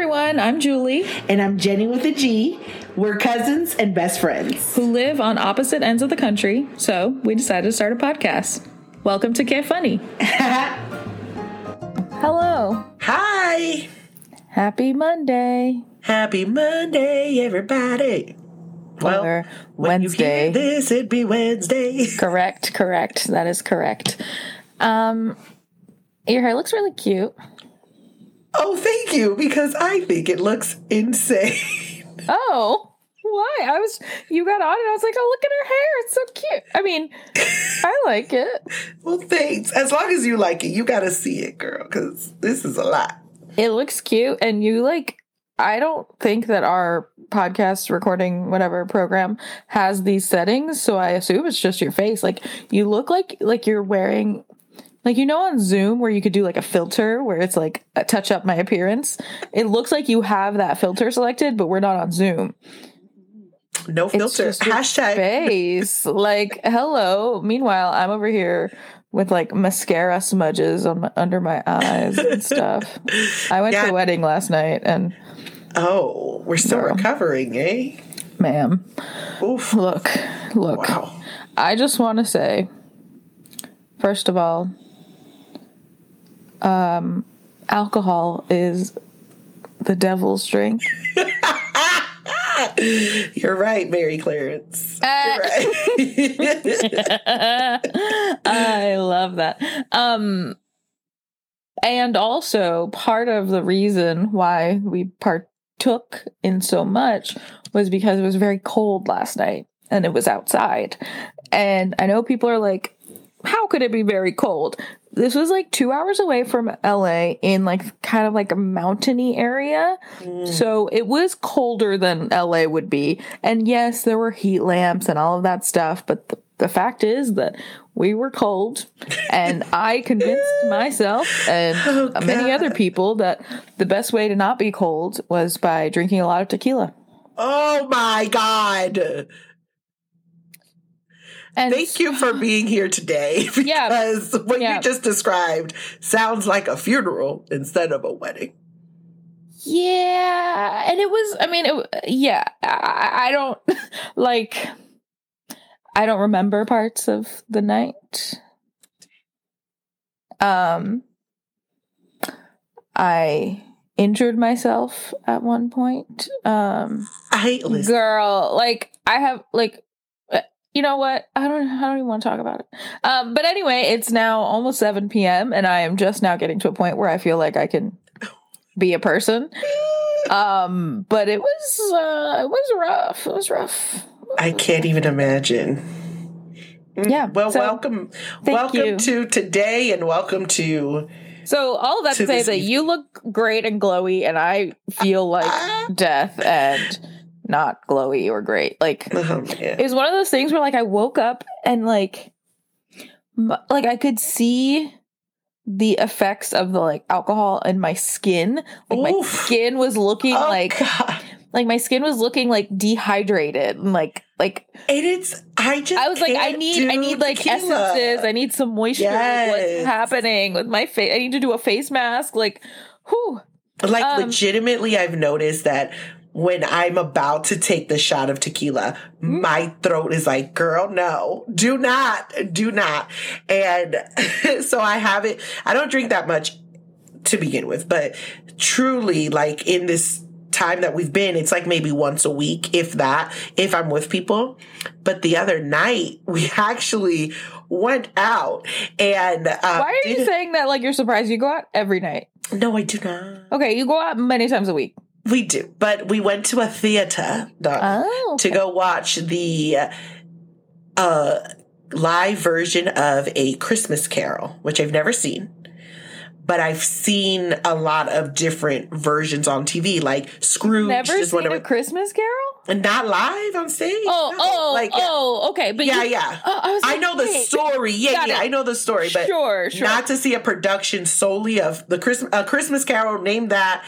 everyone. I'm Julie, And I'm Jenny with a G. We're cousins and best friends. who live on opposite ends of the country, so we decided to start a podcast. Welcome to Get Funny. Hello. Hi. Happy Monday. Happy Monday, everybody. Well, Or Wednesday. this, it'd be Wednesday. Correct, correct. That is correct. Um, your hair looks really cute. Oh, thank you, because I think it looks insane. Oh, why? I was you got on and I was like, oh, look at her hair. It's so cute. I mean, I like it. well, thanks. As long as you like it, you got to see it, girl, because this is a lot. It looks cute, and you like. I don't think that our podcast recording whatever program has these settings, so I assume it's just your face. Like you look like like you're wearing like you know on Zoom where you could do like a filter where it's like a touch up my appearance. It looks like you have that filter selected, but we're not on Zoom. No filter. Hashtag. face. like, hello. Meanwhile, I'm over here with like mascara smudges on my, under my eyes and stuff. I went to Yeah. a wedding last night, and Oh, we're still Girl. recovering, eh? ma'am, Oof. look, look. Wow. I just want to say, first of all, um, alcohol is the devil's drink. You're right, Mary Clarence. Uh, You're right. I love that. Um and also part of the reason why we partook in so much was because it was very cold last night and it was outside. And I know people are like how could it be very cold? This was like 2 hours away from LA in like kind of like a mountainy area. Mm. So it was colder than LA would be. And yes, there were heat lamps and all of that stuff, but the, the fact is that we were cold and I convinced myself and Oh, many other people that the best way to not be cold was by drinking a lot of tequila. oh my God. And Thank you for being here today Yeah. because what Yeah. you just described sounds like a funeral instead of a wedding. Yeah, and it was. I mean, it. Yeah, I, I don't like. I don't remember parts of the night. Um, I injured myself at one point. Um, I listen. girl, like I have like. You know what? I don't. I don't even want to talk about it. Um, but anyway, it's now almost seven p.m. and I am just now getting to a point where I feel like I can be a person. Um, but it was uh it was rough. It was rough. I can't even imagine. Mm, Yeah, Well, so, welcome, welcome you. to today, and welcome to. So all of that to, To say that evening. you look great and glowy, and I feel like death and not glowy or great. Like Oh, it was one of those things where like I woke up and like m- like I could see the effects of the like alcohol in my skin. Like my skin was looking Oh, like God. like my skin was looking like dehydrated and like like And it's. I just. I was like, I need, I need like tequila. essences. I need some moisture. Like, What's happening with my face? I need to do a face mask. Like, whew. Like Um, legitimately, I've noticed that when I'm about to take the shot of tequila, my throat is like, "Girl, no, do not, do not." And so I have it. I don't drink that much to begin with, but truly, like in this time that we've been, it's like maybe once a week, if that, if I'm with people. But the other night, we actually went out and uh, Why are you saying that like you're surprised? You go out every night. No, I do not. Okay, you go out many times a week. We do, but we went to a theater Oh, to go watch the uh, live version of A Christmas Carol, which I've never seen. But I've seen a lot of different versions on TV, like Scrooge never seen a Christmas Carol. And not live on stage. Oh, No, oh, like, oh. Okay, but yeah, you, yeah. Oh, I, was I like, know the story. Yeah, yeah. I know the story, but Sure, sure. not to see a production solely of the Christmas a Christmas Carol named that.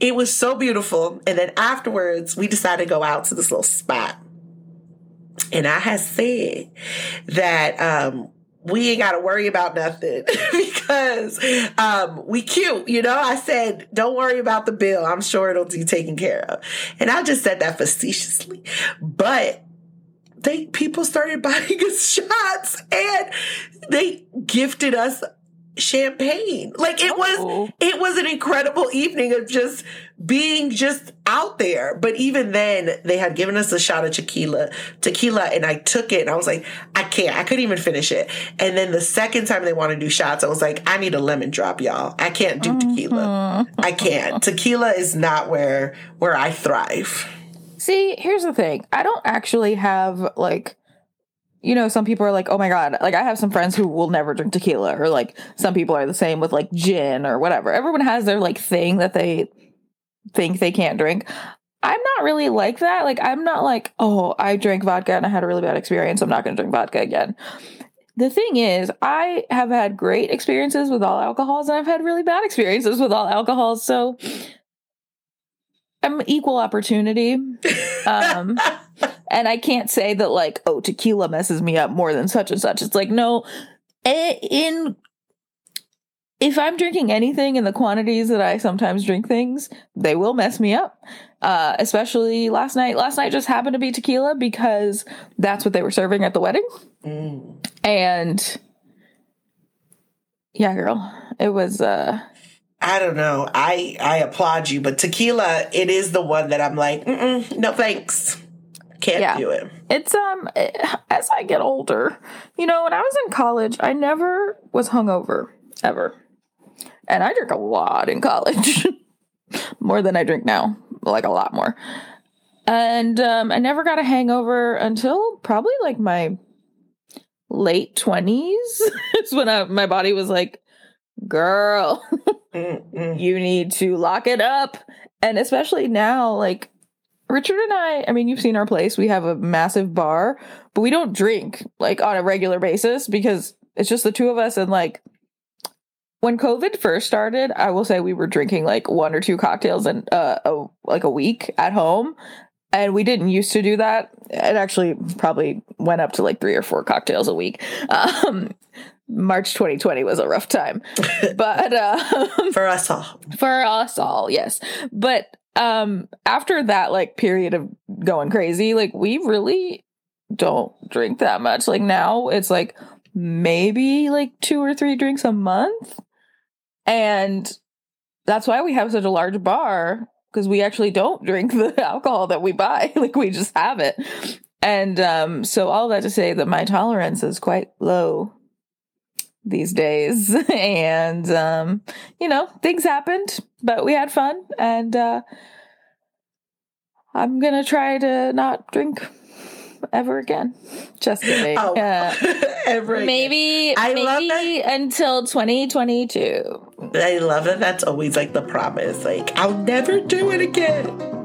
It was so beautiful, and then afterwards we decided to go out to this little spot, and I had said that um, we ain't got to worry about nothing because um, we cute. You know, I said, don't worry about the bill. I'm sure it'll be taken care of. And I just said that facetiously. But they people started buying us shots and they gifted us champagne. Like it was Oh. it was an incredible evening of just being just out there. But even then they had given us a shot of tequila, tequila and I took it and I was like, I can't. I couldn't even finish it. And then the second time they want to do shots, I was like, I need a lemon drop, y'all. I can't do tequila. Mm-hmm. I can't. Tequila is not where where I thrive. See, here's the thing. I don't actually have like you know, some people are like, "Oh my god!" Like, I have some friends who will never drink tequila, or like some people are the same with like gin or whatever. Everyone has their like thing that they think they can't drink. I'm not really like that. Like, I'm not like, "Oh, I drank vodka and I had a really bad experience. I'm not going to drink vodka again." The thing is, I have had great experiences with all alcohols, and I've had really bad experiences with all alcohols. So, I'm equal opportunity. Um, and I can't say that like, oh, tequila messes me up more than such and such. It's like, no, in if I'm drinking anything in the quantities that I sometimes drink things, they will mess me up. Uh, especially last night. Last night just happened to be tequila because that's what they were serving at the wedding. Mm. And yeah, girl, it was uh I don't know. I I applaud you, but tequila, it is the one that I'm like, Mm-mm, no thanks, can't Yeah. do it. it's um as I get older, you know, when I was in college, I never was hungover ever, and I drank a lot in college, more than I drink now, like a lot more. And um, I never got a hangover until probably like my late twenties. it's when I, my body was like, "Girl, you need to lock it up." And especially now, like Richard and I, I mean, you've seen our place. We have a massive bar, but we don't drink like on a regular basis because it's just the two of us. And like when COVID first started, I will say we were drinking like one or two cocktails and uh, a, like a week at home. And we didn't used to do that. It actually probably went up to like three or four cocktails a week. Um, March 2020 was a rough time, but um, For us all, for us all yes. But um after that like period of going crazy like we really don't drink that much. Like now it's like maybe like two or three drinks a month. And that's why we have such a large bar because we actually don't drink the alcohol that we buy. Like we just have it. And um so all that to say that my tolerance is quite low these days and um you know things happened but we had fun and uh i'm gonna try to not drink ever again just kidding oh, uh, ever again. maybe I love maybe until 2022 I love that. That's always like the promise. Like I'll never do it again.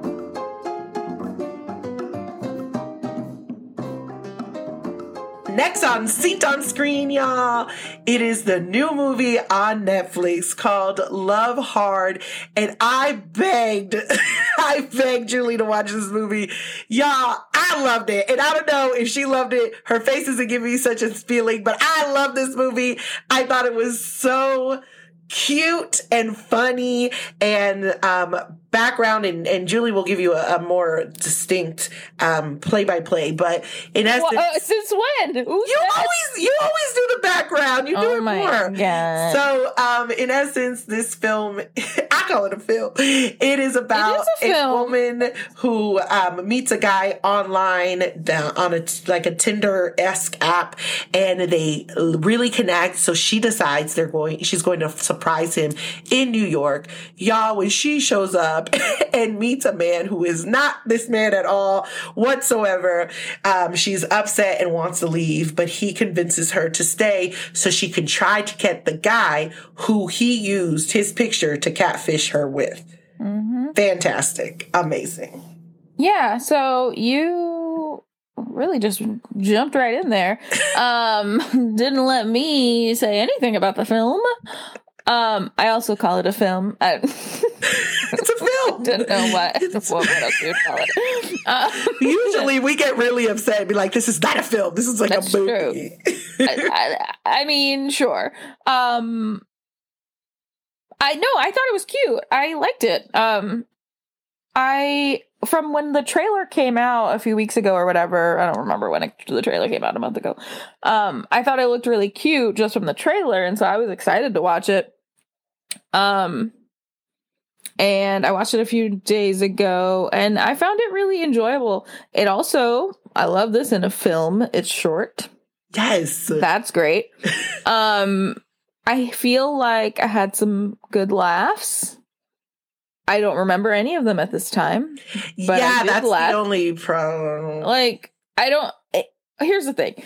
Next on Seat on Screen, y'all, it is the new movie on Netflix called Love Hard. And I begged, I begged Julie to watch this movie. Y'all, I loved it. And I don't know if she loved it. Her face doesn't give me such a feeling, but I love this movie. I thought it was so cute and funny and um background and, and Julie will give you a, a more distinct um play by play but in essence Well, uh, since when Who's you that? always you always do the background you do oh it more god so, um, in essence, this film, I call it a film. It is about a film. woman who um, meets a guy online down on a like a Tinder esque app, and they really connect. So she decides they're going. She's going to surprise him in New York. Y'all, when she shows up and meets a man who is not this man at all whatsoever, um, she's upset and wants to leave, but he convinces her to stay so she can try to get the guy who he used his picture to catfish her with. hmm Fantastic. Amazing. Yeah, so you really just jumped right in there. Um didn't let me say anything about the film. Um I also call it a film. I, It's a film. I don't know what, what else you would call it. Um, Usually we get really upset and be like, this is not a film. This is like a movie. I, I, I mean, sure. Um, I know. I thought it was cute. I liked it. Um, I from when the trailer came out a few weeks ago or whatever. I don't remember when it, the trailer came out a month ago. Um, I thought it looked really cute just from the trailer, and so I was excited to watch it. Um, and I watched it a few days ago, and I found it really enjoyable. It also, I love this in a film. It's short. yes. That's great. um, I feel like I had some good laughs. I don't remember any of them at this time. but yeah, that's laugh. the only problem. Like, I don't. It, here's the thing.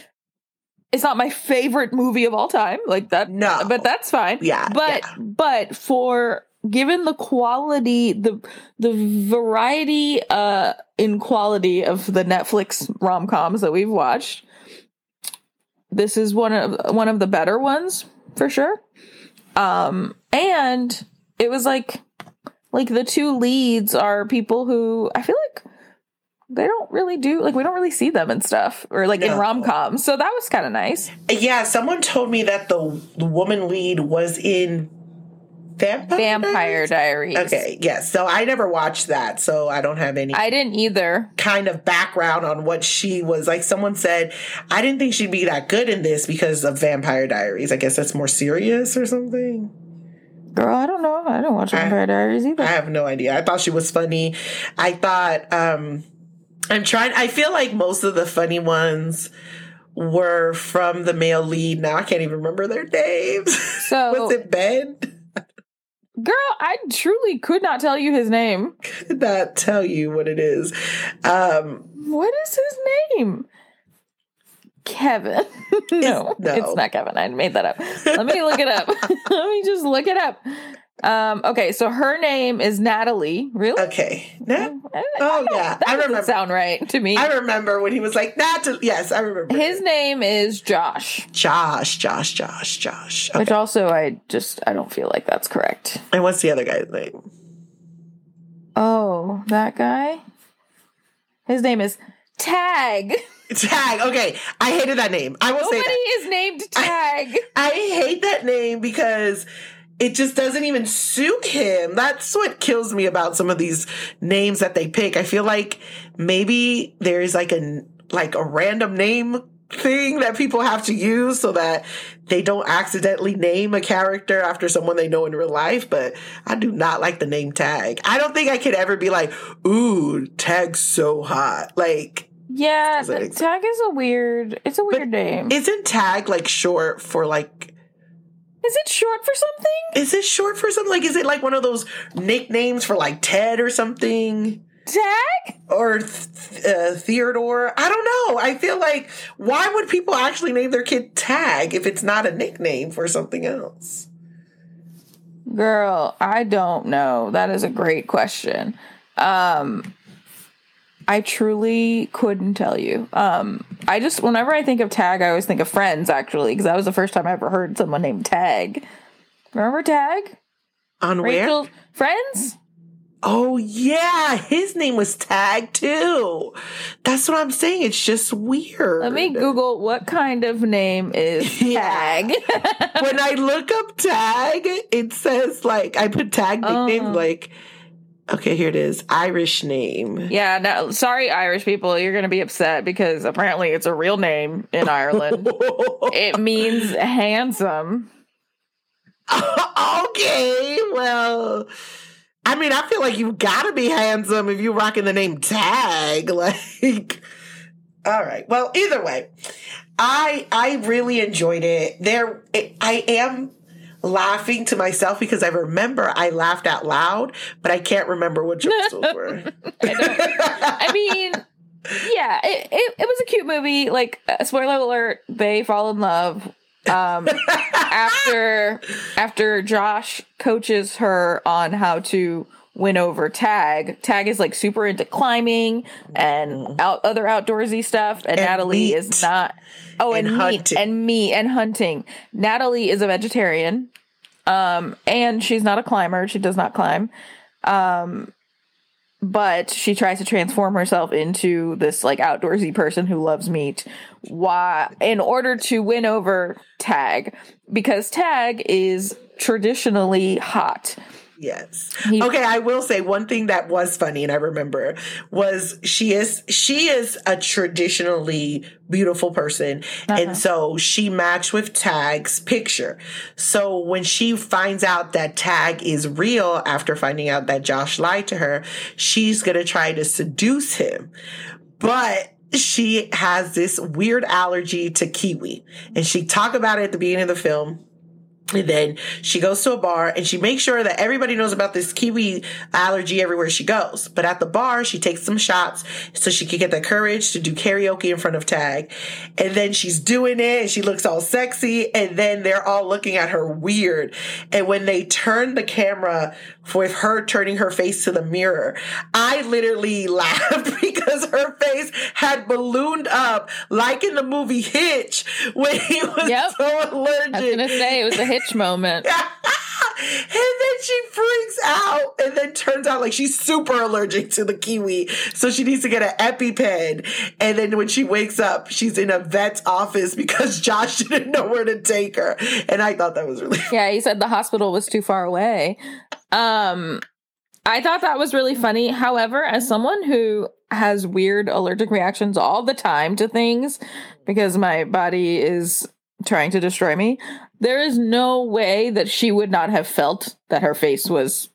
It's not my favorite movie of all time, like that. No. but that's fine. Yeah, but yeah. but for given the quality, the the variety uh in quality of the Netflix rom coms that we've watched, this is one of one of the better ones for sure. Um, and it was like like the two leads are people who I feel like they don't really do like we don't really see them and stuff or like in rom coms. So that was kind of nice. Yeah, someone told me that the, the woman lead was in Vampire. Vampire Diaries? Diaries. Okay, yes. So I never watched that, so I don't have any I didn't either. kind of background on what she was like. Someone said I didn't think she'd be that good in this because of Vampire Diaries. I guess that's more serious or something. Girl, I don't know. I don't watch Vampire Diaries either. I have no idea. I thought she was funny. I thought um I'm trying I feel like most of the funny ones were from the male lead. Now I can't even remember their names. So- was it Ben? Girl, I truly could not tell you his name. Could not tell you what it is. Um What is his name? Kevin. no, no. it's not Kevin. I made that up. Let me look it up. Let me just look it up. Um, okay, so her name is Natalie. Really? okay. No, I- I Oh, don't- yeah. that I doesn't remember. sound right to me. I remember when he was like that. Yes, I remember. His name is Josh, Josh, Josh, Josh, Josh. Okay. which also I just I don't feel like that's correct. and what's the other guy's name? Oh, that guy. His name is Tag. Tag. Okay, I hated that name. I will say Nobody that. is named Tag. I hate that name because it just doesn't even suit him. That's what kills me about some of these names that they pick. I feel like maybe there's like a like a random name thing that people have to use so that they don't accidentally name a character after someone they know in real life. But I do not like the name Tag. I don't think I could ever be like, ooh, Tag's so hot. Like, yeah, Doesn't the- exist. Tag is a weird. It's a weird name. isn't Tag like short for like Is it short for something? Is it short for something? Like, is it like one of those nicknames for like Ted or something? Tag? Or th- uh, Theodore? I don't know. I feel like, why would people actually name their kid Tag if it's not a nickname for something else? Girl, I don't know. That is a great question. Um I truly couldn't tell you. Um I just whenever I think of Tag, I always think of Friends actually, because that was the first time I ever heard someone named Tag. Remember Tag? On where? Friends? Oh, yeah. His name was Tag too. That's what I'm saying. It's just weird. Let me Google what kind of name is Tag. when I look up tag, it says like I put tag nickname Oh. like okay, here it is. Irish name. yeah, no sorry Irish people, you're gonna be upset because apparently it's a real name in Ireland. it means handsome. okay, well I mean I feel like you've gotta be handsome if you're rocking the name tag. Like all right. Well, either way, I I really enjoyed it. There I am laughing to myself because I remember I laughed out loud, but I can't remember what jokes those were. I I, mean, yeah, it, it, it was a cute movie. Like, uh, spoiler alert, they fall in love. Um, after after Josh coaches her on how to win over Tag. Tag is like super into climbing and out other outdoorsy stuff, and, And Natalie is not. Oh, and, And meat and meat and hunting. Natalie is a vegetarian, um, and she's not a climber. She does not climb. Um, but she tries to transform herself into this like outdoorsy person who loves meat why in order to win over tag because tag is traditionally hot Yes. okay, I will say one thing that was funny and I remember was she is she is a traditionally beautiful person uh-huh. and so she matched with Tag's picture. So when she finds out that Tag is real after finding out that Josh lied to her, she's going to try to seduce him. But she has this weird allergy to kiwi and she talked about it at the beginning of the film and then she goes to a bar and she makes sure that everybody knows about this kiwi allergy everywhere she goes. But at the bar, she takes some shots so she can get the courage to do karaoke in front of Tag. And then she's doing it and she looks all sexy. And then they're all looking at her weird. And when they turn the camera with her turning her face to the mirror, I literally laughed because her face had ballooned up like in the movie Hitch when he was yep. so allergic. I was going to say it was a Moment. and then she freaks out and then turns out like she's super allergic to the kiwi. So she needs to get an epipen. And then when she wakes up she's in a vet's office because josh didn't know where to take her. And i thought that was really yeah he said the hospital was too far away. Um i thought that was really funny. However as someone who has weird allergic reactions all the time to things because my body is trying to destroy me there is no way that she would not have felt that her face was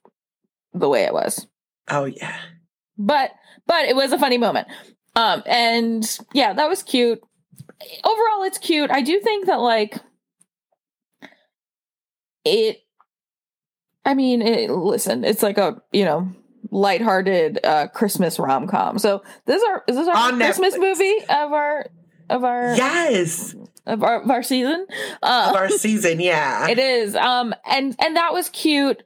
the way it was. Oh yeah. But but it was a funny moment. Um and yeah, that was cute. Overall it's cute. I do think that like it I mean, it, listen, it's like a, you know, lighthearted uh Christmas rom-com. So this is our is this our On Christmas Netflix. movie of our of our Yes of our, of our season. Uh, of our season, yeah. It is. Um, and and that was cute.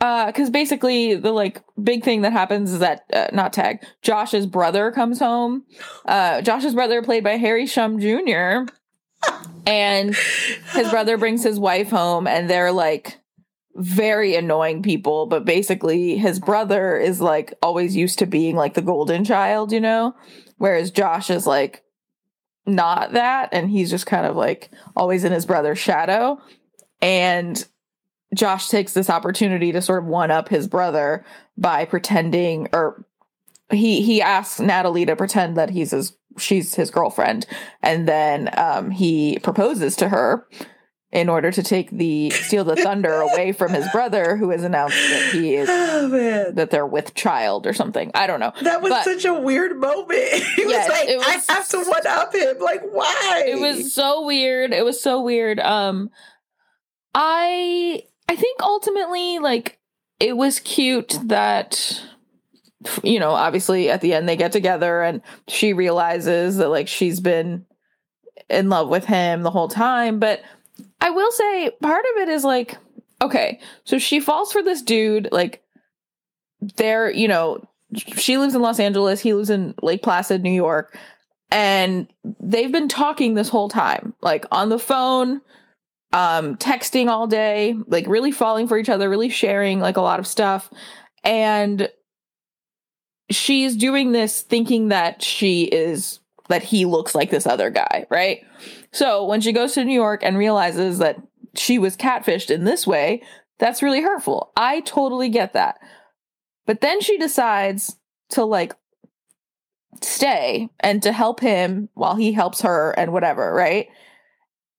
Uh, because basically the like big thing that happens is that uh, not tag Josh's brother comes home. Uh, Josh's brother played by Harry Shum Jr. and his brother brings his wife home, and they're like very annoying people. But basically, his brother is like always used to being like the golden child, you know, whereas Josh is like not that and he's just kind of like always in his brother's shadow. And Josh takes this opportunity to sort of one up his brother by pretending or he he asks Natalie to pretend that he's his she's his girlfriend. And then um he proposes to her in order to take the steal the thunder away from his brother who has announced that he is oh, that they're with child or something. I don't know. That was but, such a weird moment. He yes, was like was, i have to one up him. Like why? It was so weird. It was so weird. Um i i think ultimately like it was cute that you know obviously at the end they get together and she realizes that like she's been in love with him the whole time but I will say part of it is like, okay, so she falls for this dude, like there, you know, she lives in Los Angeles, he lives in Lake Placid, New York, and they've been talking this whole time, like on the phone, um, texting all day, like really falling for each other, really sharing like a lot of stuff. And she's doing this thinking that she is that he looks like this other guy, right? So when she goes to New York and realizes that she was catfished in this way, that's really hurtful. I totally get that. But then she decides to like stay and to help him while he helps her and whatever, right?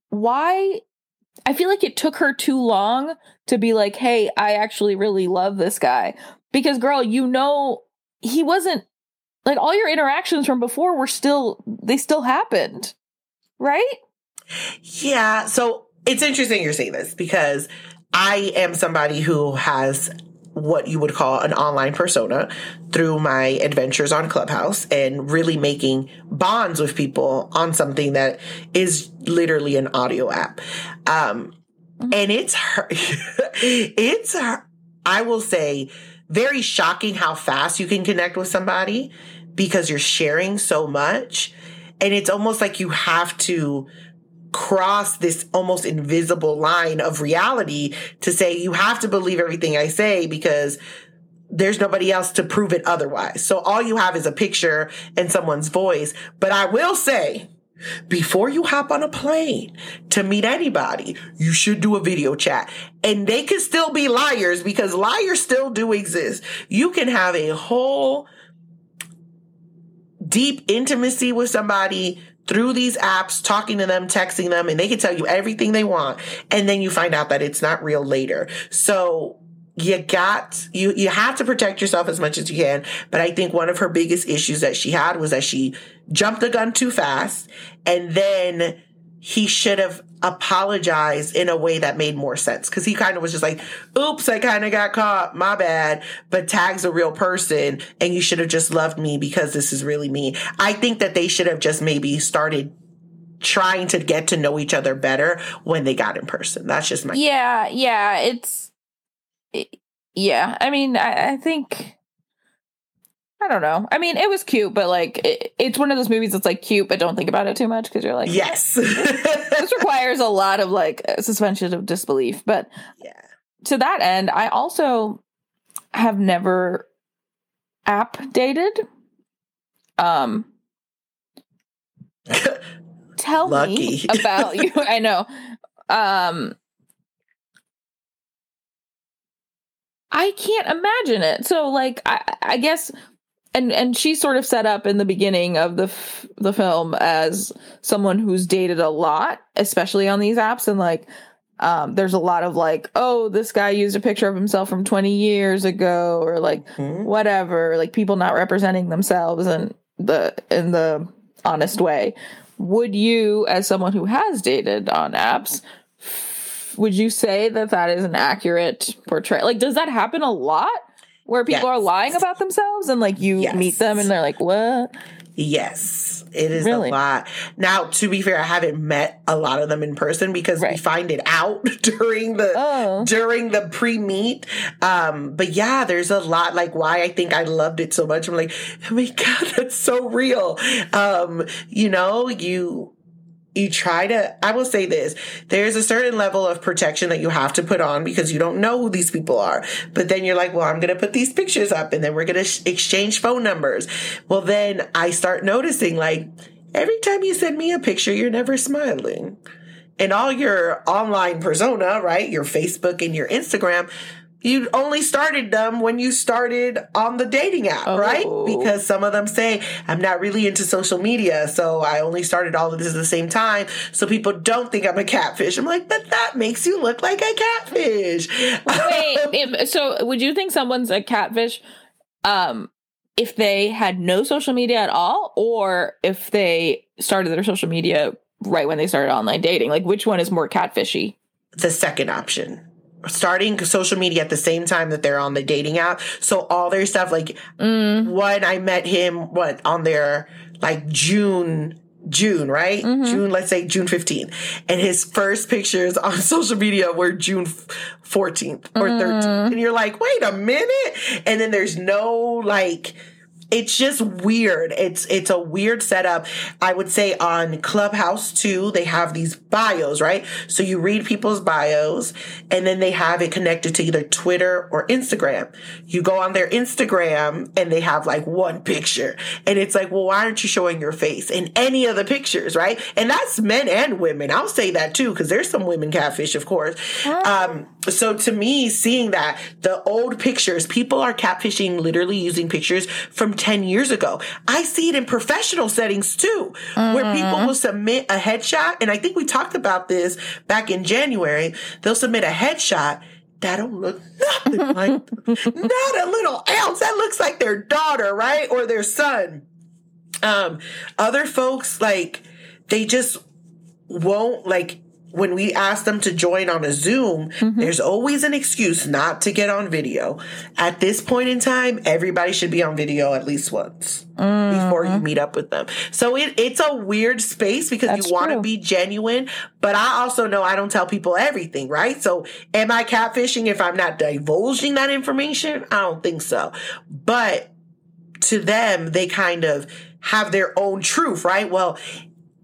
Why? I feel like it took her too long to be like, hey, I actually really love this guy. Because, girl, you know, he wasn't like all your interactions from before were still, they still happened right? Yeah. So it's interesting you're saying this because I am somebody who has what you would call an online persona through my adventures on Clubhouse and really making bonds with people on something that is literally an audio app. Um, mm-hmm. and it's it's I will say very shocking how fast you can connect with somebody because you're sharing so much and it's almost like you have to cross this almost invisible line of reality to say you have to believe everything I say because there's nobody else to prove it otherwise. So all you have is a picture and someone's voice. But I will say, before you hop on a plane to meet anybody, you should do a video chat. And they can still be liars because liars still do exist. You can have a whole deep intimacy with somebody through these apps, talking to them, texting them, and they can tell you everything they want. And then you find out that it's not real later. So you got you you have to protect yourself as much as you can but i think one of her biggest issues that she had was that she jumped the gun too fast and then he should have apologized in a way that made more sense. Because he kind of was just like oops i kind of got caught. My bad. But tag's a real person and you should have just loved me because this is really me. I think that they should have just maybe started trying to get to know each other better when they got in person. That's just my yeah yeah it's yeah, I mean, I, I, think I don't know. I mean, it was cute, but like, it, it's one of those movies that's like cute, but don't think about it too much because you're like, yes, this requires a lot of like suspension of disbelief. But yeah, to that end, I also have never app dated. Um, tell Lucky. me about you. I know. Um, I can't imagine it. So like I, I guess and and she's sort of set up in the beginning of the f- the film as someone who's dated a lot, especially on these apps and like um, there's a lot of like, oh, this guy used a picture of himself from 20 years ago, or like mm-hmm. whatever, like people not representing themselves in the in the honest way. Would you, as someone who has dated on apps, would you say that that is an accurate portrayal? Like, does that happen a lot where people yes. are lying about themselves and like you yes. meet them and they're like, what? Yes, it is really? a lot. Now, to be fair, I haven't met a lot of them in person because right. we find it out during the oh. during the pre meet. Um, but yeah, there's a lot. Like why I think I loved it so much. I'm like, oh my god, that's so real. Um, you know, you you try to i will say this there's a certain level of protection that you have to put on because you don't know who these people are. But then you're like well i'm going to put these pictures up and then we're going to exchange phone numbers. Well then i start noticing like every time you send me a picture you're never smiling. And all your online persona right your facebook and your instagram you only started them when you started on the dating app, oh. right? Because some of them say, I'm not really into social media, so I only started all of this at the same time, so people don't think I'm a catfish. I'm like, but that makes you look like a catfish. Wait, so would you think someone's a catfish um, if they had no social media at all, or if they started their social media right when they started online dating? Like, which one is more catfishy? The second option starting social media at the same time that they're on the dating app. So all their stuff, like mm. when I met him, what on their like June June, right? Mm-hmm. June, let's say June 15th. And his first pictures on social media were June 14th or mm. 13th. And you're like, wait a minute. And then there's no like it's just weird. It's it's a weird setup. I would say on Clubhouse too, they have these bios, right? So you read people's bios and then they have it connected to either Twitter or Instagram. You go on their Instagram and they have like one picture. And it's like, well, why aren't you showing your face in any of the pictures, right? And that's men and women. I'll say that too, because there's some women catfish, of course. Um, so to me, seeing that the old pictures, people are catfishing literally using pictures from 10 years ago. I see it in professional settings too, mm-hmm. where people will submit a headshot. And I think we talked about this back in January. They'll submit a headshot that don't look nothing like, not a little ounce. That looks like their daughter, right? Or their son. Um, other folks, like, they just won't, like, when we ask them to join on a Zoom, mm-hmm. there's always an excuse not to get on video. At this point in time, everybody should be on video at least once mm-hmm. before you meet up with them. So it, it's a weird space because That's you want to be genuine, but I also know I don't tell people everything, right? So am I catfishing if I'm not divulging that information? I don't think so. But to them, they kind of have their own truth, right? Well,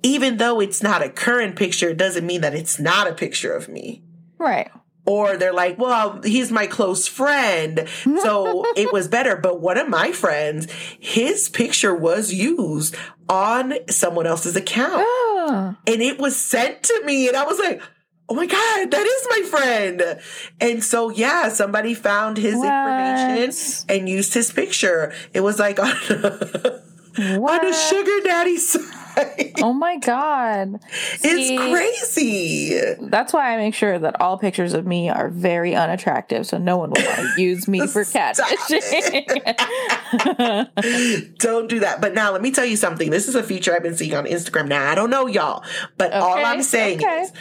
even though it's not a current picture, it doesn't mean that it's not a picture of me. Right. or they're like, well, he's my close friend. So it was better. But one of my friends, his picture was used on someone else's account Ah. and it was sent to me. And I was like, oh my God, that is my friend. And so, yeah, somebody found his information and used his picture. It was like on, on What? a sugar daddy site. Oh my god. See, It's crazy. That's why I make sure that all pictures of me are very unattractive so no one will want to use me for catfishing. Don't do that. But now let me tell you something. This is a feature I've been seeing on Instagram. Now I don't know y'all, but all I'm saying okay. is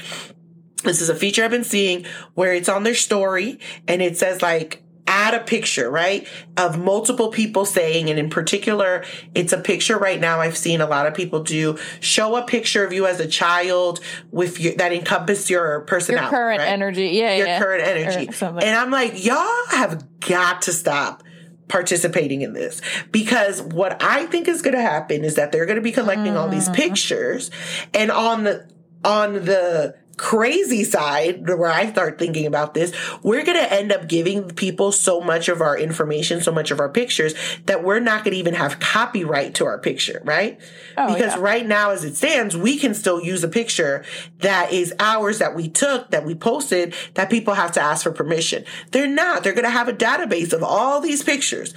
this is a feature I've been seeing where it's on their story and it says like add a picture, right? Of multiple people saying, and in particular, it's a picture right now I've seen a lot of people do. Show a picture of you as a child with your, that encompass your personality. Your current right? energy. Yeah, your yeah. current energy. And I'm like, y'all have got to stop participating in this because what I think is going to happen is that they're going to be collecting all Mm. these pictures and on the on the crazy side where I start thinking about this, we're going to end up giving people so much of our information, so much of our pictures that we're not going to even have copyright to our picture, right? Oh, because yeah. right now as it stands, we can still use a picture that is ours that we took, that we posted, that people have to ask for permission. They're not. They're going to have a database of all these pictures.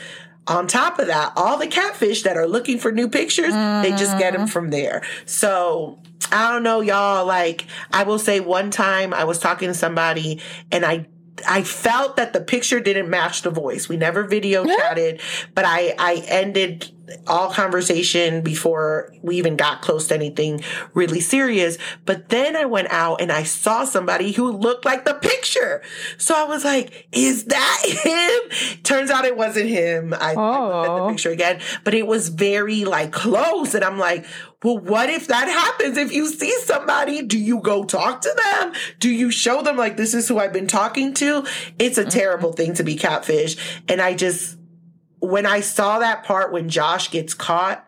On top of that, all the catfish that are looking for new pictures, they just get them mm-hmm. from there. So I don't know, y'all. Like, I will say one time I was talking to somebody and I I felt that the picture didn't match the voice. We never video chatted, but I, I ended all conversation before we even got close to anything really serious. But then I went out and I saw somebody who looked like the picture. So I was like, is that him? Turns out it wasn't him. I, I looked at the Oh. picture again, but it was very like close. And I'm like, well, what if that happens? If you see somebody, do you go talk to them? Do you show them like this is who I've been talking to? It's a mm-hmm. terrible thing to be catfish. And I just, when I saw that part when Josh gets caught,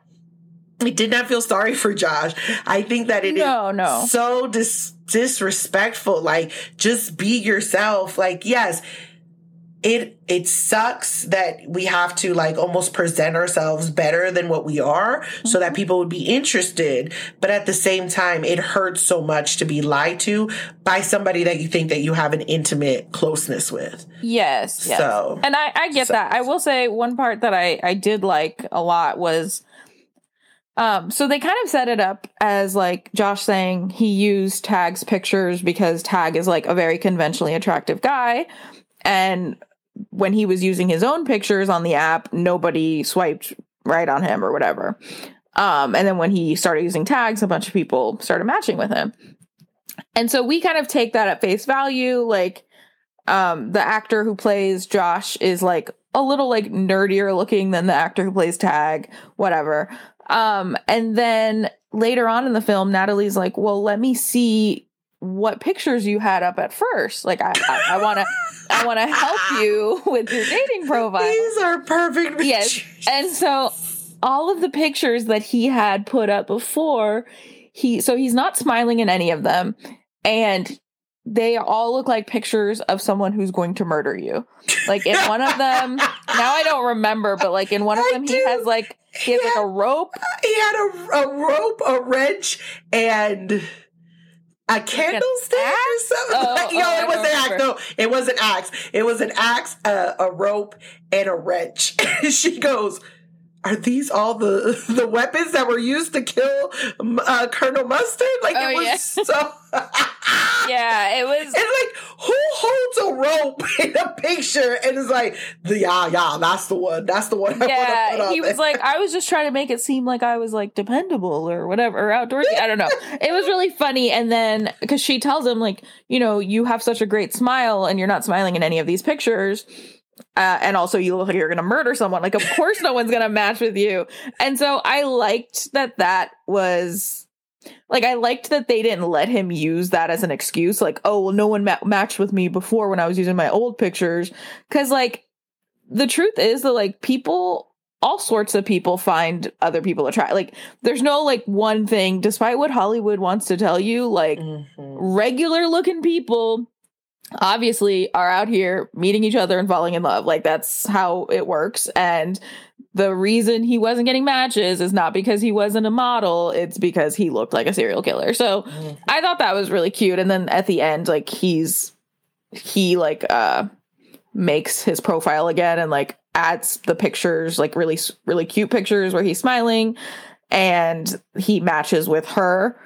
I did not feel sorry for Josh. I think that it is No, no. so dis- disrespectful. Like, just be yourself. Like, yes, it it sucks that we have to like almost present ourselves better than what we are so that people would be interested but at the same time it hurts so much to be lied to by somebody that you think that you have an intimate closeness with Yes, yes. So- and I, I get so- that. I will say one part that I, I did like a lot was um so they kind of set it up as like Josh saying he used Tag's pictures because Tag is like a very conventionally attractive guy. And when he was using his own pictures on the app, nobody swiped right on him or whatever. Um, and then when he started using tags, a bunch of people started matching with him. And so we kind of take that at face value. Like, um, the actor who plays Josh is like a little like nerdier looking than the actor who plays Tag, whatever. Um, and then later on in the film, Natalie's like, well, let me see what pictures you had up at first. Like, I, I, I want to, I want to help you with your dating profile. these are perfect Yes. And so all of the pictures that he had put up before, he so he's not smiling in any of them. And they all look like pictures of someone who's going to murder you. Like in one of them, now I don't remember, but like in one of them, he has like he has like a rope. he had a, a rope a wrench and a candlestick or something. Oh, Like, oh, yo, it was an axe. No, it was an axe. It was an axe, uh, a rope, and a wrench. she goes, "Are these all the the weapons that were used to kill uh, Colonel Mustard?" Like Oh, it was yeah. so. Yeah, it was It's like who holds a rope in a picture and is like, the yeah, yeah, that's the one. That's the one. I yeah, he was there." like, I was just trying to make it seem like I was like dependable or whatever, or outdoorsy. I don't know. It was really funny. And then because she tells him, like, you know, you have such a great smile and you're not smiling in any of these pictures. Uh, and also, you look like you're going to murder someone. Like, of course, no one's going to match with you. And so I liked that that was like, I liked that they didn't let him use that as an excuse. Like, oh, well, no one ma- matched with me before when I was using my old pictures. Cause, like, the truth is that like people all sorts of people find other people attractive like there's no like one thing despite what hollywood wants to tell you like Mhm. regular looking people obviously are out here meeting each other and falling in love. Like that's how it works. And the reason he wasn't getting matches is not because he wasn't a model, it's because he looked like a serial killer. So Mhm. I thought that was really cute. And then at the end, like he's he like uh makes his profile again and like adds the pictures, like really really cute pictures where he's smiling and he matches with her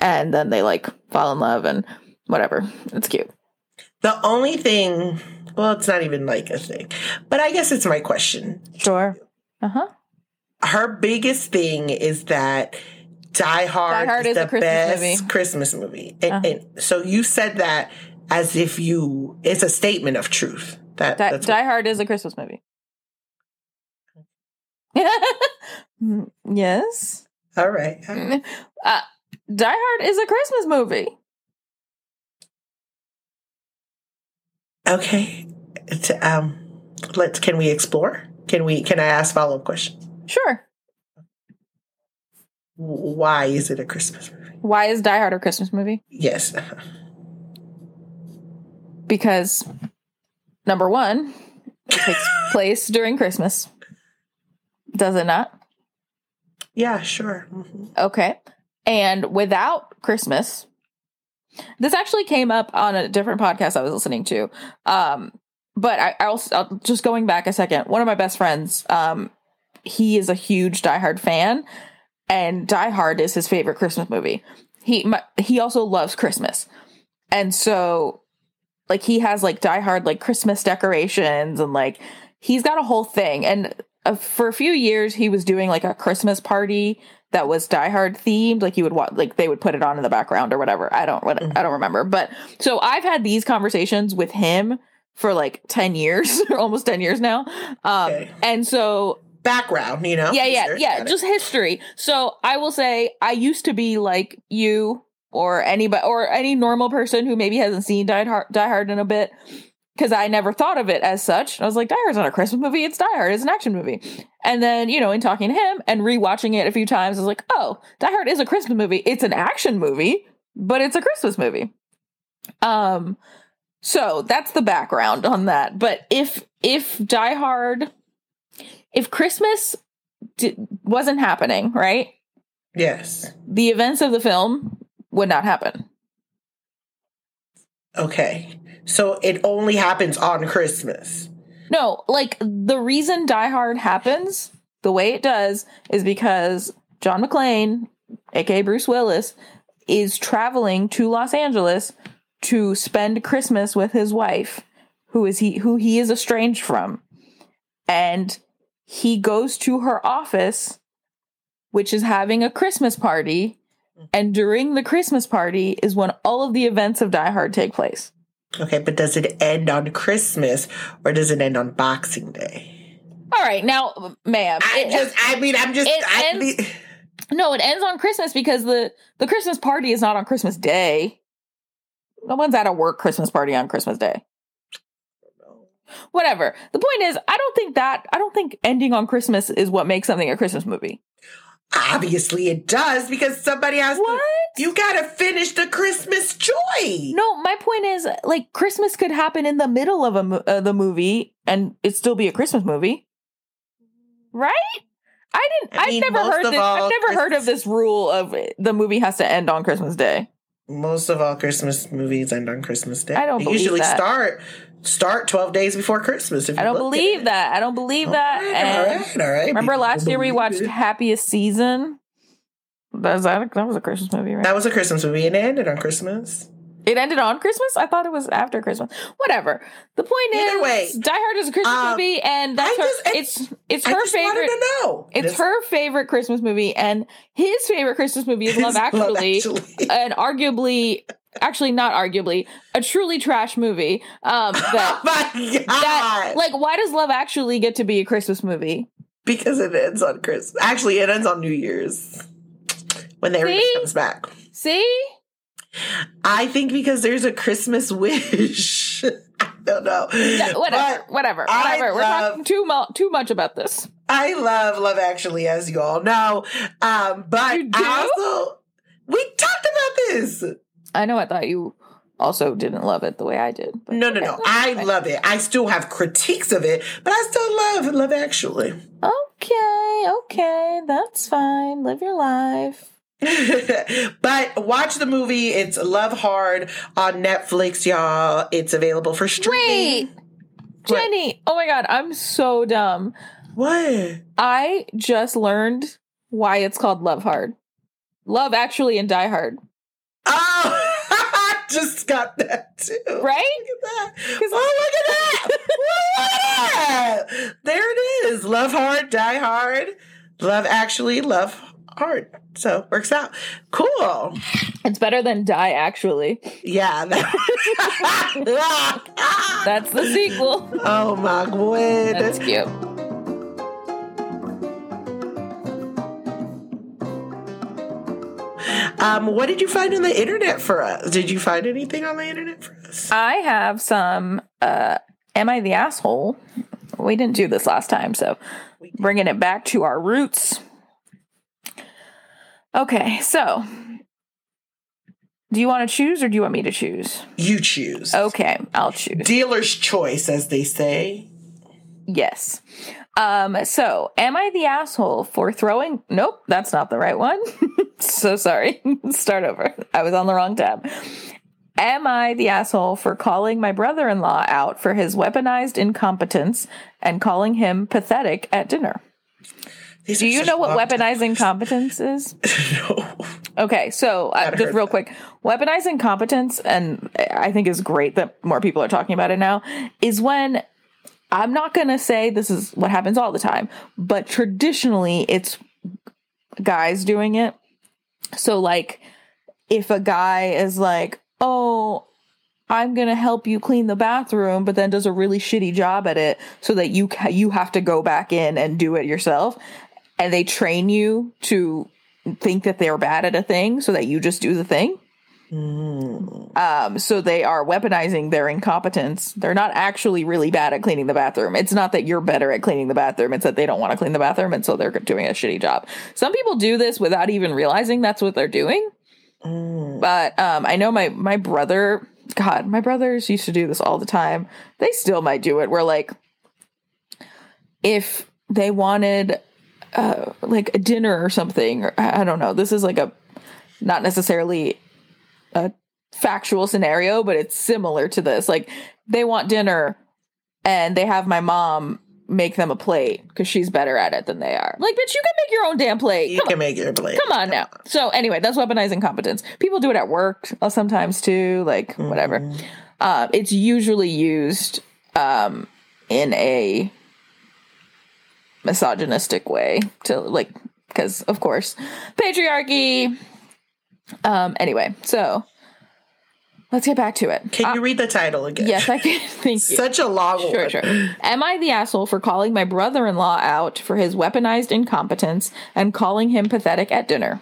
and then they like fall in love and whatever. It's cute. The only thing, well, it's not even like a thing, but I guess it's my question. Sure. Uh-huh. Her biggest thing is that Die Hard, Die Hard is, is the Christmas best movie. Christmas movie. And, Uh-huh. and so you said that as if you, it's a statement of truth. That, Die, Die Hard is a Christmas movie. Yes. all right. all right. Uh, Die Hard is a Christmas movie. Okay. It's, um, let's, can we explore? Can we, can I ask follow up question? Sure. Why is it a Christmas movie? Why is Die Hard a Christmas movie? Yes. Because number one, it takes place during Christmas. Does it not? Yeah, sure. Mhm. Okay. And without Christmas, this actually came up on a different podcast I was listening to. Um, but I, I also I'll, just going back a second. One of my best friends, um, he is a huge Die Hard fan, and Die Hard is his favorite Christmas movie. He my, he also loves Christmas, and so like he has like Die Hard like Christmas decorations and like he's got a whole thing. And uh, for a few years, he was doing like a Christmas party that was Die Hard themed. Like you would watch, like they would put it on in the background or whatever. I don't, what, I don't remember. But so I've had these conversations with him for like ten years, almost ten years now. Um, Okay. and so Background, you know? yeah, yeah, yeah. it. Just history. So I will say I used to be like you or anybody or any normal person who maybe hasn't seen Die Hard, Die Hard in a bit because I never thought of it as such. I was like, Die Hard's not a Christmas movie. It's Die Hard. It's an action movie. And then you know, in talking to him and rewatching it a few times, I was like, oh, Die Hard is a Christmas movie. It's an action movie, but it's a Christmas movie. Um. So that's the background on that. But if if Die Hard, if Christmas wasn't happening, right? Yes. The events of the film would not happen. Okay. So it only happens on Christmas. No, like the reason Die Hard happens the way it does is because John McClane, aka Bruce Willis, is traveling to Los Angeles to spend Christmas with his wife, who is he who he is estranged from. And he goes to her office, which is having a Christmas party. And during the Christmas party is when all of the events of Die Hard take place. Okay, but does it end on Christmas or does it end on Boxing Day? All right, now, ma'am. I it- just, I mean, I'm just, I, ends- the- No, it ends on Christmas because the the Christmas party is not on Christmas Day. No one's at a work Christmas party on Christmas Day. Whatever. The point is, I don't think that I don't think ending on Christmas is what makes something a Christmas movie. Obviously it does because somebody has What? to, you gotta finish the Christmas joy. No, my point is like Christmas could happen in the middle of a uh, the movie and it still be a Christmas movie. Right? I didn't I have never heard this, all I've never heard of this rule of the movie has to end on Christmas Day. Most of all Christmas movies end on Christmas Day. I don't They usually that. start start 12 days before Christmas. If I don't believe that. I don't believe that. All right, And all right, all right. Remember last year we watched it. Happiest Season? That was, that, that was a Christmas movie, right? That was a Christmas movie and it ended on Christmas. It ended on Christmas? I thought it was after Christmas. Whatever. The point Either is, way, Die Hard is a Christmas um, movie, and that's her. just- I- it's it's I her favorite. to know. It's This her favorite Christmas movie, and his favorite Christmas movie is Love Actually, Actually. and arguably, actually not arguably, a truly trash movie. Um, that oh my god! that like, why does Love Actually get to be a Christmas movie? because it ends on Christmas. Actually, it ends on New Year's when everybody See? comes back. See, I think because there's a Christmas wish. I don't know. Yeah, whatever, But whatever, I whatever. We're love- talking too mu- too much about this. I love Love Actually, as you all know. Um, but? I also we talked about this. I know. I thought you also didn't love it the way I did. No, no, no. I love it. I still have critiques of it, but I still love Love Actually. Okay, okay, that's fine. Live your life. but watch the movie. It's Love Hard on Netflix, y'all. It's available for Wait, streaming. What? Jenny. Oh my god, I'm so dumb. What? I just learned why it's called Love Hard. Love Actually and Die Hard, Oh, I just got that too. right? Look at that. Oh, look at that. look at that. There it is. Love hard, die hard. Love actually, love hard. So works out. Cool. It's better than Die Actually. Yeah. that- That's the sequel. oh my god. That's cute. Um, what did you find on the internet for us? Did you find anything on the internet for us? I have some uh Am I the asshole? We didn't do this last time, so bringing it back to our roots. Okay, so do you want to choose or do you want me to choose? You choose. Okay, I'll choose. Dealer's choice, as they say. Yes. Um, so am I the asshole for throwing nope, that's not the right one. so sorry. Start over. I was on the wrong tab. Am I the asshole for calling my brother in law out for his weaponized incompetence and calling him pathetic at dinner? These Do you know what weaponized incompetence is? no. Okay, so uh, just real that. quick, weaponized incompetence, and I think is great that more people are talking about it now, is when I'm not going to say this is what happens all the time, but traditionally it's guys doing it. So, like, if a guy is like, oh, I'm going to help you clean the bathroom, but then does a really shitty job at it so that you ca- you have to go back in and do it yourself and they train you to think that they're bad at a thing so that you just do the thing. Um, so they are weaponizing their incompetence. They're not actually really bad at cleaning the bathroom. It's not that you're better at cleaning the bathroom. It's that they don't want to clean the bathroom, and so they're doing a shitty job. Some people do this without even realizing that's what they're doing. But um, I know my my brother. God, my brothers used to do this all the time. They still might do it. Where like, if they wanted uh, like a dinner or something, or I don't know. This is like a not necessarily a factual scenario, but it's similar to this. Like they want dinner and they have my mom make them a plate because she's better at it than they are. Like, bitch, you can make your own damn plate. You Come can make your plate. Come on now. So anyway, that's weaponizing competence. People do it at work uh, sometimes too, like whatever. Um, it's usually used um, in a misogynistic way to like because of course patriarchy. Um. Anyway, so let's get back to it. Can you read the title again? Yes, I can. Thank you. Such a long Sure, one. sure. Am I the asshole for calling my brother in law out for his weaponized incompetence and calling him pathetic at dinner?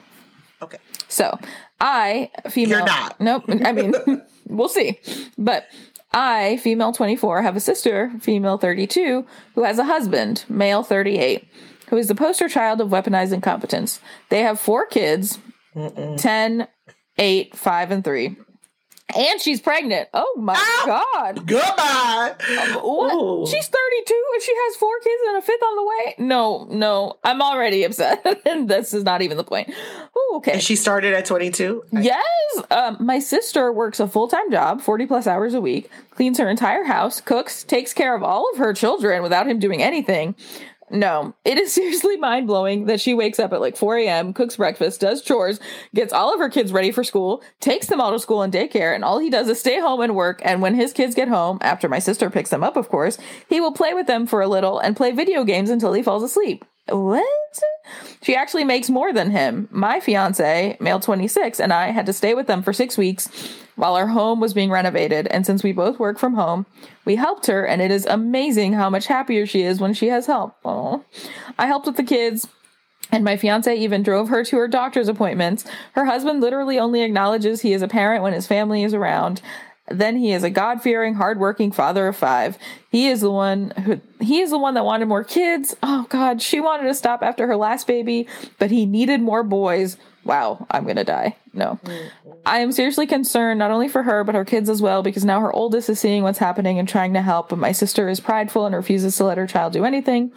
Okay. So, I, female. You're not. Nope. I mean, we'll see. But I, female 24, have a sister, female 32, who has a husband, male 38, who is the poster child of weaponized incompetence. They have four kids 10, 8, 5, and 3. And she's pregnant. Oh my God. Goodbye. What? Ooh. She's 32 and she has four kids and a fifth on the way? No, no. I'm already upset. and this is not even the point. Ooh, okay. And she started at 22. Yes. Um, my sister works a full time job, 40 plus hours a week, cleans her entire house, cooks, takes care of all of her children without him doing anything. No, it is seriously mind blowing that she wakes up at like 4 a.m., cooks breakfast, does chores, gets all of her kids ready for school, takes them all to school and daycare, and all he does is stay home and work. And when his kids get home, after my sister picks them up, of course, he will play with them for a little and play video games until he falls asleep. What? She actually makes more than him. My fiance, male 26, and I had to stay with them for six weeks while our home was being renovated. And since we both work from home, we helped her, and it is amazing how much happier she is when she has help. Oh, I helped with the kids. And my fiance even drove her to her doctor's appointments. Her husband literally only acknowledges he is a parent when his family is around. Then he is a God-fearing, hardworking father of five. He is the one who he is the one that wanted more kids. Oh God, she wanted to stop after her last baby, but he needed more boys. Wow, I'm gonna die. No. Mm-hmm. I am seriously concerned not only for her but her kids as well because now her oldest is seeing what's happening and trying to help, but my sister is prideful and refuses to let her child do anything.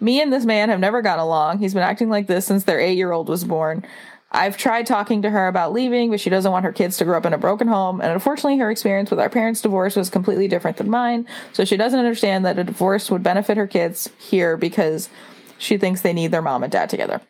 Me and this man have never got along. He's been acting like this since their 8-year-old was born. I've tried talking to her about leaving, but she doesn't want her kids to grow up in a broken home. And unfortunately, her experience with our parents' divorce was completely different than mine. So she doesn't understand that a divorce would benefit her kids here because she thinks they need their mom and dad together.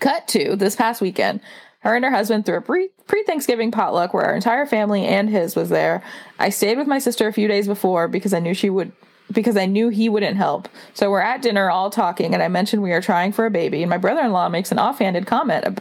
Cut to this past weekend. Her and her husband threw a pre Thanksgiving potluck where our entire family and his was there. I stayed with my sister a few days before because I knew she would because I knew he wouldn't help. So we're at dinner all talking and I mentioned we are trying for a baby and my brother-in-law makes an offhanded comment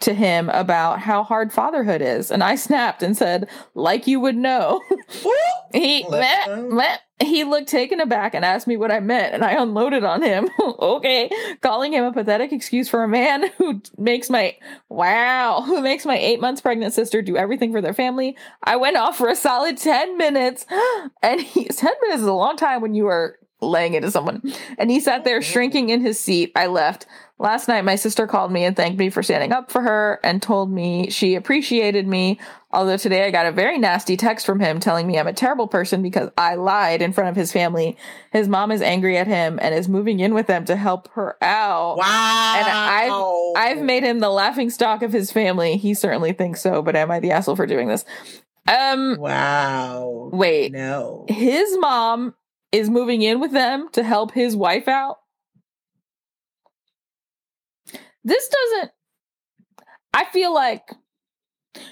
to him about how hard fatherhood is. And I snapped and said, like you would know. he meh, meh. he looked taken aback and asked me what I meant, and I unloaded on him. okay. Calling him a pathetic excuse for a man who makes my wow, who makes my eight months pregnant sister do everything for their family. I went off for a solid 10 minutes. And he 10 minutes is a long time when you are laying into someone. And he sat there shrinking in his seat. I left. Last night, my sister called me and thanked me for standing up for her and told me she appreciated me. Although today I got a very nasty text from him telling me I'm a terrible person because I lied in front of his family. His mom is angry at him and is moving in with them to help her out. Wow. And I've, I've made him the laughing stock of his family. He certainly thinks so, but am I the asshole for doing this? Um, wow. Wait. No. His mom is moving in with them to help his wife out. This doesn't. I feel like.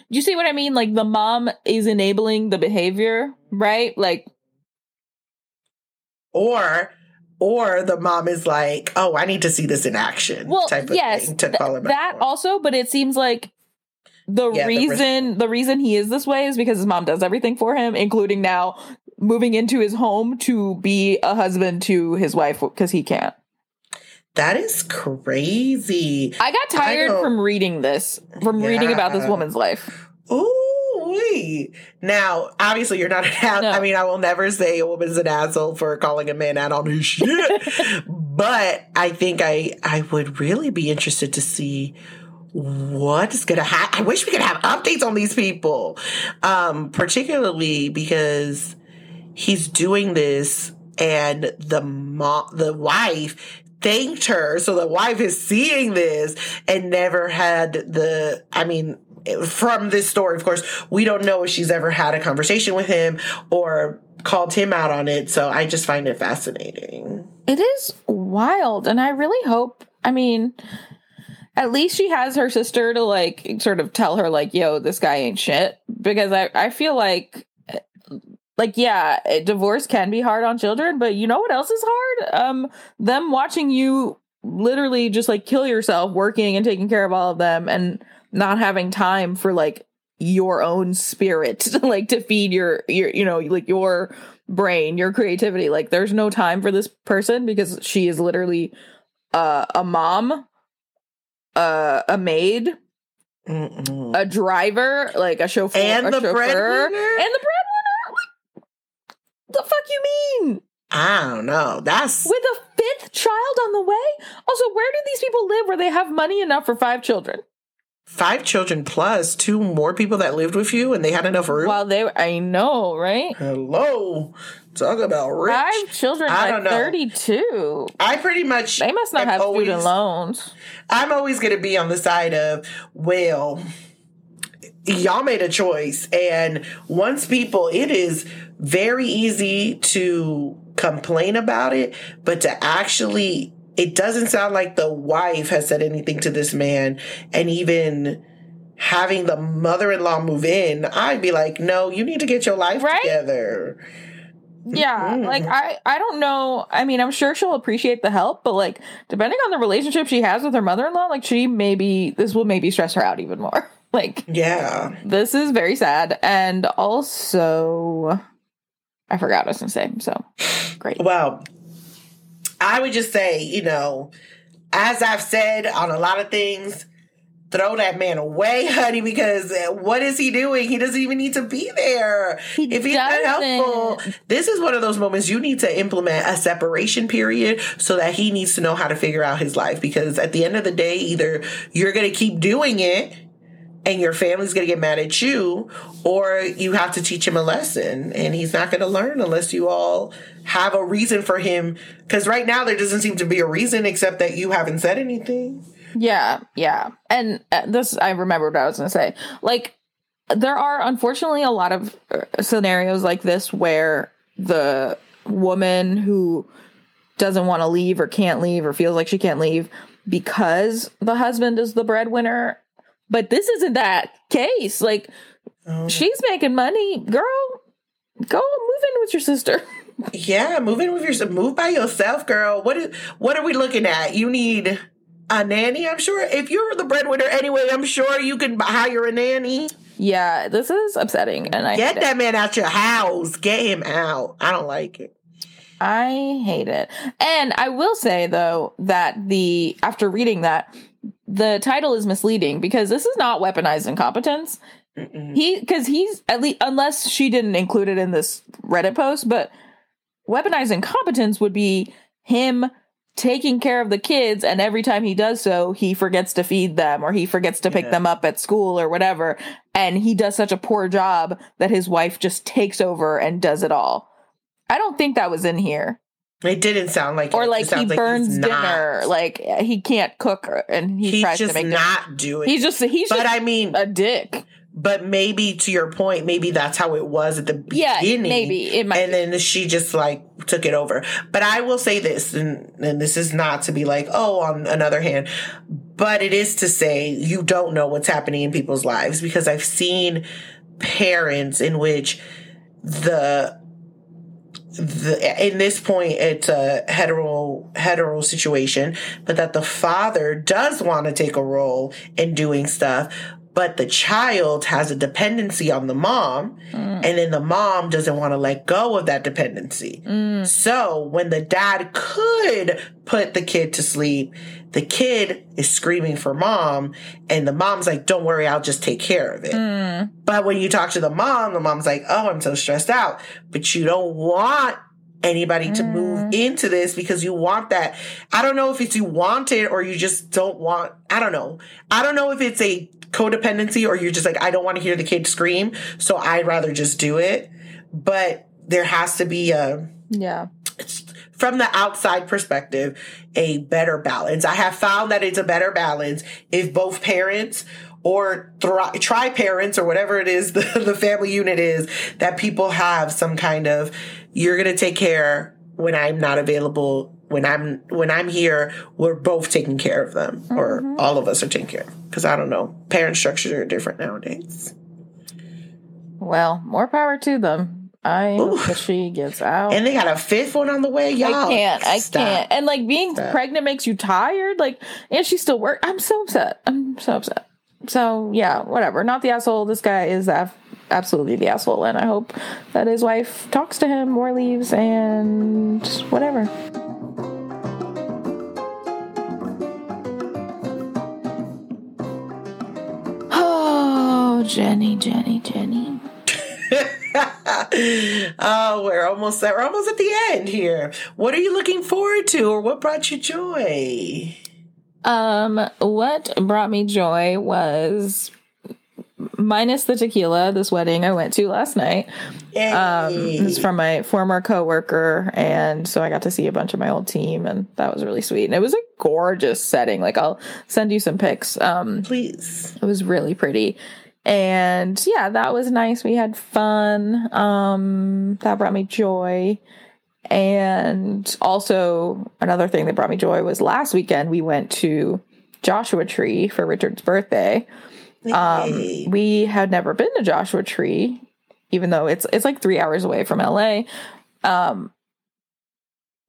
You see what I mean? Like the mom is enabling the behavior, right? Like. Or or the mom is like, "Oh, I need to see this in action." Well, type of yes, thing to call him that also, but it seems like the Yeah, reason the, the reason he is this way is because his mom does everything for him, including now moving into his home to be a husband to his wife because he can't. That is crazy. I got tired don't- from reading this, from reading about this woman's life. Ooh, wee. Now, obviously, you're not an ass. No. I mean, I will never say a woman's an asshole for calling a man out on his shit. but I think I I would really be interested to see what is gonna happen. I wish we could have updates on these people, um, particularly because he's doing this and the mom, the wife thanked her. So the wife is seeing this and never had the, I mean, from this story, of course, we don't know if she's ever had a conversation with him or called him out on it. So I just find it fascinating. It is wild, and I really hope. I mean, at least she has her sister to like sort of tell her like, "Yo, this guy ain't shit." Because I I feel like. Like yeah, divorce can be hard on children, but you know what else is hard? Um, them watching you literally just like kill yourself working and taking care of all of them, and not having time for like your own spirit, like to feed your your you know like your brain, your creativity. Like there's no time for this person because she is literally uh, a mom, uh, a maid, Mm-mm. a driver, like a chauffeur, And a the chauffeur, breadwinner? and the breadwinner. The fuck you mean? I don't know. That's With a fifth child on the way? Also, where do these people live where they have money enough for five children? five children plus two more people that lived with you and they had enough room. While they, I know, right? Hello. Talk about rich. Five children I don't know. 32. I pretty much They must not have always- student loans. I'm always going to be on the side of, well, y'all made a choice. And once people, it is very easy to complain about it, but to actually, it doesn't sound like the wife has said anything to this man. And even having the mother in law move in, I'd be like, no, you need to get your life Right? together. Yeah, Mhm. like I I don't know. I mean, I'm sure she'll appreciate the help, but like depending on the relationship she has with her mother-in-law, like she maybe this will maybe stress her out even more. Like Yeah. this is very sad and also I forgot what I was going to say. So, great. Well, I would just say, you know, as I've said on a lot of things, throw that man away, honey, because what is he doing? He doesn't even need to be there. He if he's not doesn't. helpful, this is one of those moments you need to implement a separation period so that he needs to know how to figure out his life. Because at the end of the day, either you're going to keep doing it and your family's going to get mad at you, or you have to teach him a lesson, and he's not going to learn unless you all have a reason for him. Because right now there doesn't seem to be a reason except that you haven't said anything. Yeah, yeah. And uh, this, I remember what I was going to say. Like, there are unfortunately a lot of uh, scenarios like this where the woman who doesn't want to leave or can't leave or feels like she can't leave because the husband is the breadwinner. But this isn't that case. Like, Oh. she's making money. Girl, go move in with your sister. Yeah, move in with yourself. Move by yourself, girl. What is? What are we looking at? You need a nanny. I'm sure if you're the breadwinner anyway, I'm sure you can hire a nanny. yeah, this is upsetting. And I Get hate it. that man out your house. Get him out. I don't like it. I hate it. And I will say though that the after reading that the title is misleading because this is not weaponized incompetence. He because he's at least unless she didn't include it in this Reddit post, but weaponized incompetence would be him taking care of the kids and every time he does so he forgets to feed them or he forgets to pick Yeah. them up at school or whatever and he does such a poor job that his wife just takes over and does it all. I don't think that was in here It didn't sound like or it. It like he burns he's not. dinner like he can't cook and he He's tries just to make not doing. it. he's just he's but just I mean, a dick but maybe to your point, maybe that's how it was at the yeah beginning. maybe it might and then she just like took it over. But I will say this, and, and this is not to be like, oh, on another hand, but it is to say you don't know what's happening in people's lives because I've seen parents in which the the in this point it's a hetero hetero situation but that the father does want to take a role in doing stuff but the child has a dependency on the mom mm. and then the mom doesn't want to let go of that dependency mm. so when the dad could put the kid to sleep the kid is screaming for mom and the mom's like don't worry i'll just take care of it mm. but when you talk to the mom, the mom's like, oh, I'm so stressed out. But you don't want anybody to move into this because you want that. I don't know if it's you want it or you just don't want, I don't know. I don't know if it's a codependency or you're just like, I don't want to hear the kid scream. So I'd rather just do it. But there has to be a, yeah it's from the outside perspective a better balance i have found that it's a better balance if both parents or thri- tri parents or whatever it is the, the family unit is that people have some kind of you're going to take care when i'm not available when i'm when i'm here we're both taking care of them or mm-hmm. all of us are taking care of. because i don't know parent structures are different nowadays well more power to them I hope that she gets out and they got a fifth one on the way y'all I can't. I Stop. can't. And like being Stop. pregnant makes you tired. Like, and she still work. I'm so upset. I'm so upset. So yeah, whatever. Not the asshole. This guy is af- absolutely the asshole, and I hope that his wife talks to him or leaves and whatever. Jenny, Jenny, Jenny. oh, we're almost we're almost at the end here. What are you looking forward to, or what brought you joy? Um, what brought me joy was minus the tequila, this wedding I went to last night. Um, Yay. it was from my former coworker, and so I got to see a bunch of my old team, and that was really sweet. And it was a gorgeous setting. Like I'll send you some pics. Um, Please. it was really pretty. And yeah, that was nice. We had fun. Um, that brought me joy. And also another thing that brought me joy was last weekend we went to Joshua Tree for Richard's birthday. Um, we had never been to Joshua Tree, even though it's it's like three hours away from LA. Um,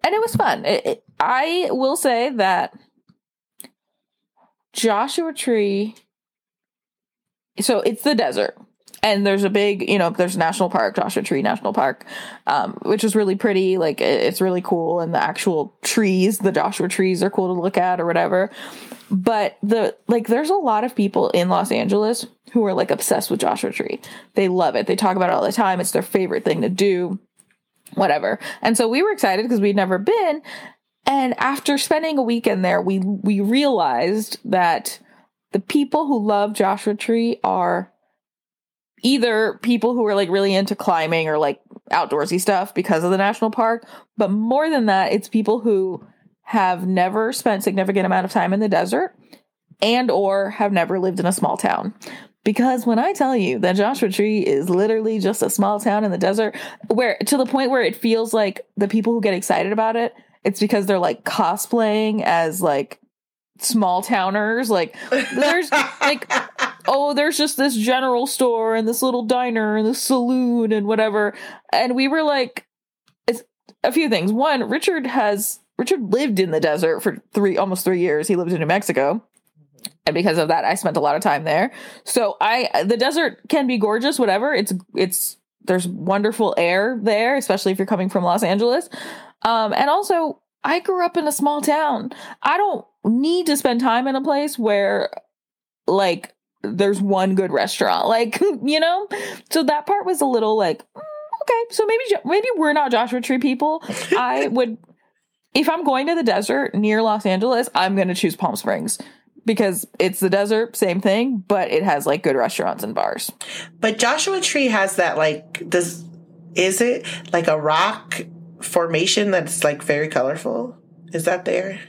and it was fun. It, it- I will say that Joshua Tree. So it's the desert, and there's a big, you know, there's national park, Joshua Tree National Park, um, which is really pretty. Like it's really cool, and the actual trees, the Joshua trees, are cool to look at or whatever. But the like, there's a lot of people in Los Angeles who are like obsessed with Joshua Tree. They love it. They talk about it all the time. It's their favorite thing to do whatever. And so we were excited because we'd never been. And after spending a weekend there, we we realized that the people who love Joshua Tree are either people who are like really into climbing or like outdoorsy stuff because of the national park, but more than that, it's people who have never spent significant amount of time in the desert and or have never lived in a small town. Because when I tell you that Joshua Tree is literally just a small town in the desert, where to the point where it feels like the people who get excited about it, it's because they're like cosplaying as like small towners. Like there's like oh, there's just this general store and this little diner and this saloon and whatever. And we were like, it's a few things. One, Richard has Richard lived in the desert for three almost three years. He lived in New Mexico. And because of that, I spent a lot of time there. So I the desert can be gorgeous, whatever. It's it's there's wonderful air there, especially if you're coming from Los Angeles. Um, and also I grew up in a small town. I don't need to spend time in a place where like there's one good restaurant. Like, you know? So that part was a little like, mm, okay, so maybe maybe we're not Joshua Tree people. I would if I'm going to the desert near Los Angeles, I'm going to choose Palm Springs because it's the desert, same thing, but it has like good restaurants and bars. But Joshua Tree has that like does is it like a rock formation that's like very colorful? Is that there?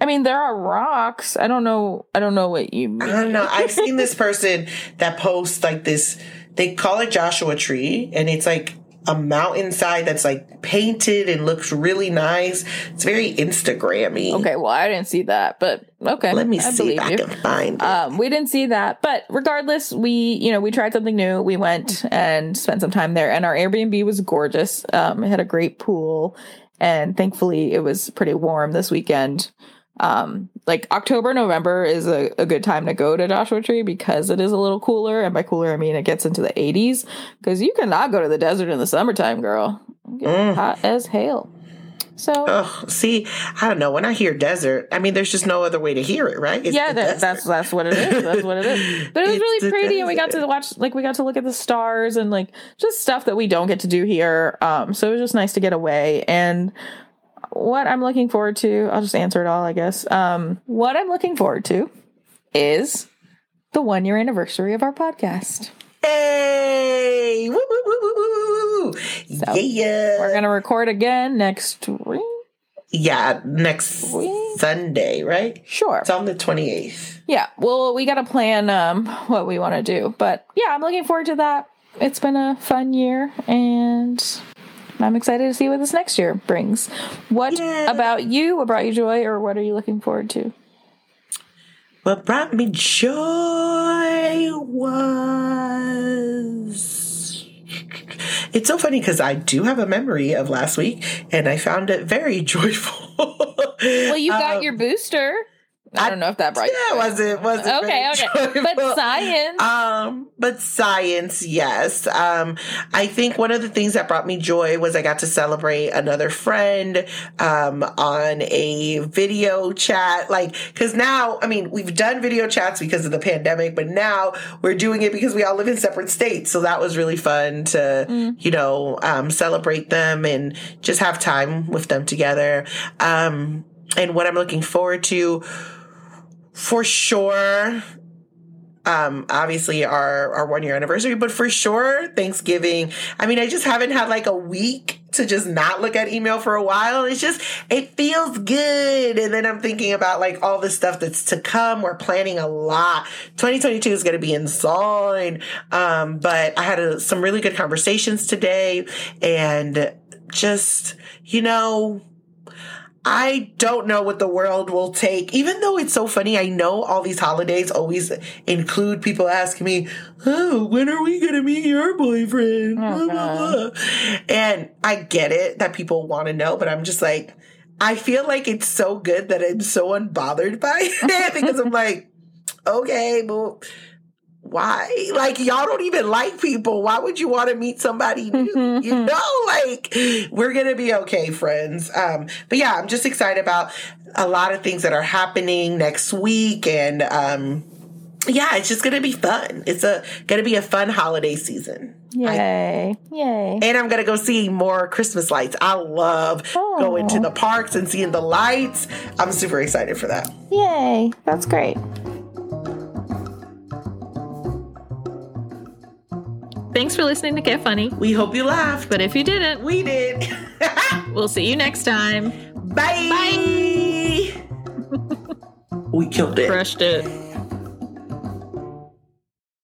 I mean, there are rocks. I don't know. I don't know what you mean. I don't know. I've seen this person that posts like this. They call it Joshua Tree, and it's like a mountainside that's like painted and looks really nice. It's very Instagrammy. Okay, well, I didn't see that, but okay. Let me I see if I can find it. Um, we didn't see that, but regardless, we you know we tried something new. We went and spent some time there, and our Airbnb was gorgeous. Um, it had a great pool, and thankfully, it was pretty warm this weekend um like october november is a, a good time to go to joshua tree because it is a little cooler and by cooler i mean it gets into the 80s because you cannot go to the desert in the summertime girl mm. hot as hell so oh, see, I don't know. When I hear desert, I mean, there's just no other way to hear it, right? It's yeah, that, that's that's what it is. That's what it is. But it was it's really pretty, desert. and we got to watch, like, we got to look at the stars and like just stuff that we don't get to do here. Um, so it was just nice to get away and what I'm looking forward to, I'll just answer it all, I guess. Um, what I'm looking forward to is the one year anniversary of our podcast. Hey! Woo, woo, woo, so yeah. We're going to record again next week. Yeah, next week? Sunday, right? Sure. It's on the 28th. Yeah. Well, we got to plan um, what we want to do. But yeah, I'm looking forward to that. It's been a fun year and I'm excited to see what this next year brings. What yeah. about you? What brought you joy, or what are you looking forward to? What brought me joy was. It's so funny because I do have a memory of last week and I found it very joyful. well, you got um, your booster. I don't know if that brought yeah, wasn't wasn't okay. Okay, but science. Um, but science, yes. Um, I think one of the things that brought me joy was I got to celebrate another friend um on a video chat. Like, because now, I mean, we've done video chats because of the pandemic, but now we're doing it because we all live in separate states. So that was really fun to, mm. you know, um, celebrate them and just have time with them together. Um, and what I'm looking forward to for sure um obviously our our one year anniversary but for sure thanksgiving. I mean i just haven't had like a week to just not look at email for a while. It's just it feels good. And then i'm thinking about like all the stuff that's to come. We're planning a lot. 2022 is going to be insane. Um but i had a, some really good conversations today. And just you know I don't know what the world will take. Even though it's so funny, I know all these holidays always include people asking me, "Oh, when are we gonna meet your boyfriend?" Oh, blah, blah, uh-huh. blah. And I get it that people want to know, but I'm just like, I feel like it's so good that I'm so unbothered by it because I'm like, okay, well why? Like y'all don't even like people. Why would you want to meet somebody new? you know, like we're gonna be okay, friends. Um, but yeah, I'm just excited about a lot of things that are happening next week, and um, yeah, it's just gonna be fun. It's a gonna be a fun holiday season. Yay! I, Yay! And I'm gonna go see more Christmas lights. I love oh. going to the parks and seeing the lights. I'm super excited for that. Yay! That's great. Thanks for listening to Get Funny. We hope you laughed. But if you didn't, we did. we'll see you next time. Bye. Bye. we killed it. Crushed it.